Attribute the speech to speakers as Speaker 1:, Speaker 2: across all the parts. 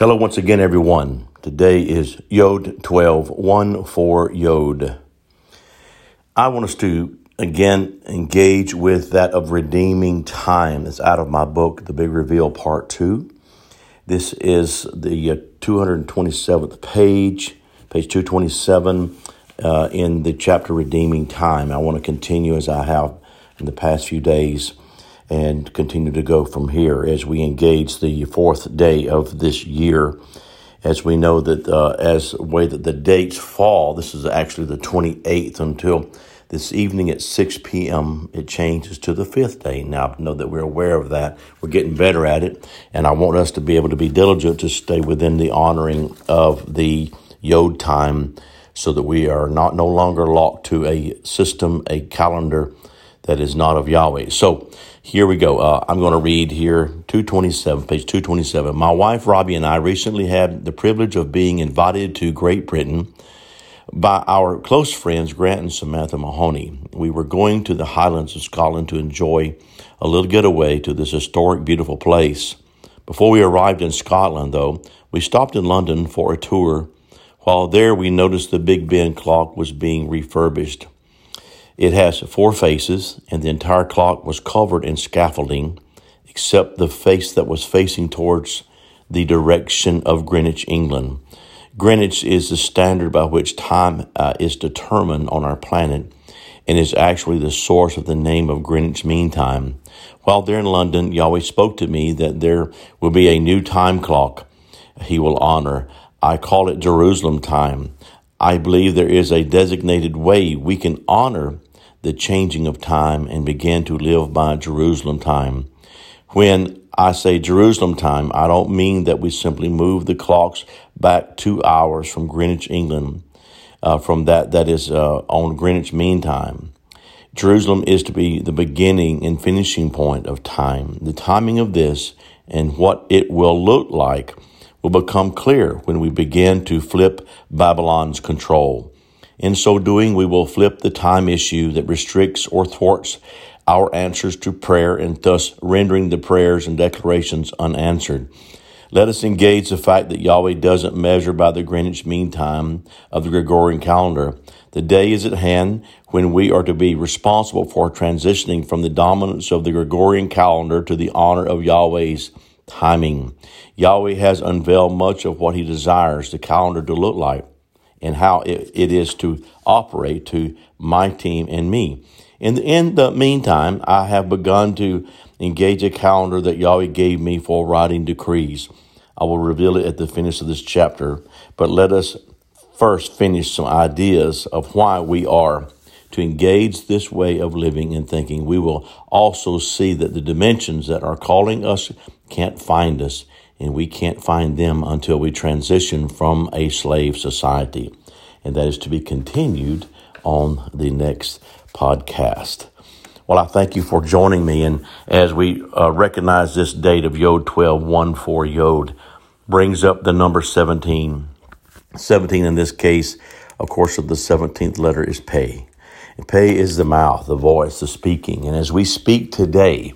Speaker 1: Hello once again, everyone. Today is Yod 12, 1 4 Yod. I want us to again engage with that of redeeming time. It's out of my book, The Big Reveal, Part 2. This is the uh, 227th page, page 227 uh, in the chapter Redeeming Time. I want to continue as I have in the past few days and continue to go from here as we engage the fourth day of this year. As we know that uh, as the way that the dates fall, this is actually the 28th until this evening at 6 p.m. It changes to the fifth day. Now, I know that we're aware of that. We're getting better at it, and I want us to be able to be diligent to stay within the honoring of the Yod time so that we are not no longer locked to a system, a calendar that is not of Yahweh. So here we go. Uh, I'm going to read here 227, page 227. My wife Robbie and I recently had the privilege of being invited to Great Britain by our close friends Grant and Samantha Mahoney. We were going to the Highlands of Scotland to enjoy a little getaway to this historic, beautiful place. Before we arrived in Scotland, though, we stopped in London for a tour. While there, we noticed the Big Ben clock was being refurbished. It has four faces, and the entire clock was covered in scaffolding, except the face that was facing towards the direction of Greenwich, England. Greenwich is the standard by which time uh, is determined on our planet and is actually the source of the name of Greenwich Mean Time. While there in London, Yahweh spoke to me that there will be a new time clock he will honor. I call it Jerusalem time. I believe there is a designated way we can honor the changing of time and begin to live by Jerusalem time. When I say Jerusalem time, I don't mean that we simply move the clocks back two hours from Greenwich, England, uh, from that that is uh, on Greenwich Mean Time. Jerusalem is to be the beginning and finishing point of time. The timing of this and what it will look like will become clear when we begin to flip Babylon's control. In so doing, we will flip the time issue that restricts or thwarts our answers to prayer and thus rendering the prayers and declarations unanswered. Let us engage the fact that Yahweh doesn't measure by the Greenwich Mean Time of the Gregorian calendar. The day is at hand when we are to be responsible for transitioning from the dominance of the Gregorian calendar to the honor of Yahweh's timing. Yahweh has unveiled much of what he desires the calendar to look like and how it, it is to operate to my team and me. In the, in the meantime, I have begun to engage a calendar that Yahweh gave me for writing decrees. I will reveal it at the finish of this chapter, but let us first finish some ideas of why we are to engage this way of living and thinking. We will also see that the dimensions that are calling us can't find us and we can't find them until we transition from a slave society. And that is to be continued on the next podcast. Well, I thank you for joining me. And as we uh, recognize this date of Yod 12, 1 4 Yod, brings up the number 17. 17 in this case, of course, of the 17th letter is Pei. And Pei is the mouth, the voice, the speaking. And as we speak today,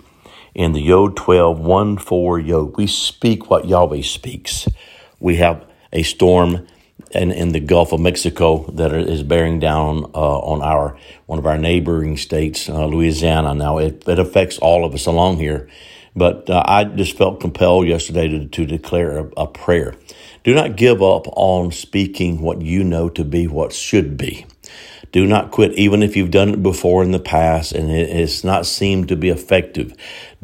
Speaker 1: in the Yod 12, 1 4 Yod. We speak what Yahweh speaks. We have a storm in, in the Gulf of Mexico that is bearing down uh, on our one of our neighboring states, uh, Louisiana. Now it, it affects all of us along here, but uh, I just felt compelled yesterday to, to declare a, a prayer. Do not give up on speaking what you know to be what should be. Do not quit, even if you've done it before in the past and it has not seemed to be effective.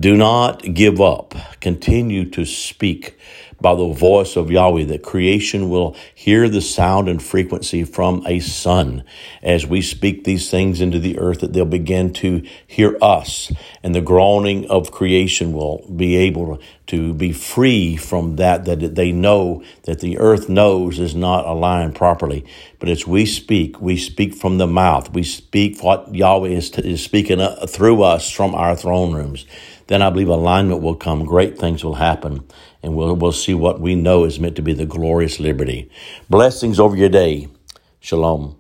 Speaker 1: Do not give up. Continue to speak by the voice of Yahweh, that creation will hear the sound and frequency from a son. As we speak these things into the earth, that they'll begin to hear us, and the groaning of creation will be able to be free from that, that they know that the earth knows is not aligned properly. But as we speak, we speak from the mouth. We speak what Yahweh is, is speaking uh, through us from our throne rooms then I believe alignment will come. Great things will happen, and we'll, we'll see what we know is meant to be the glorious liberty. Blessings over your day. Shalom.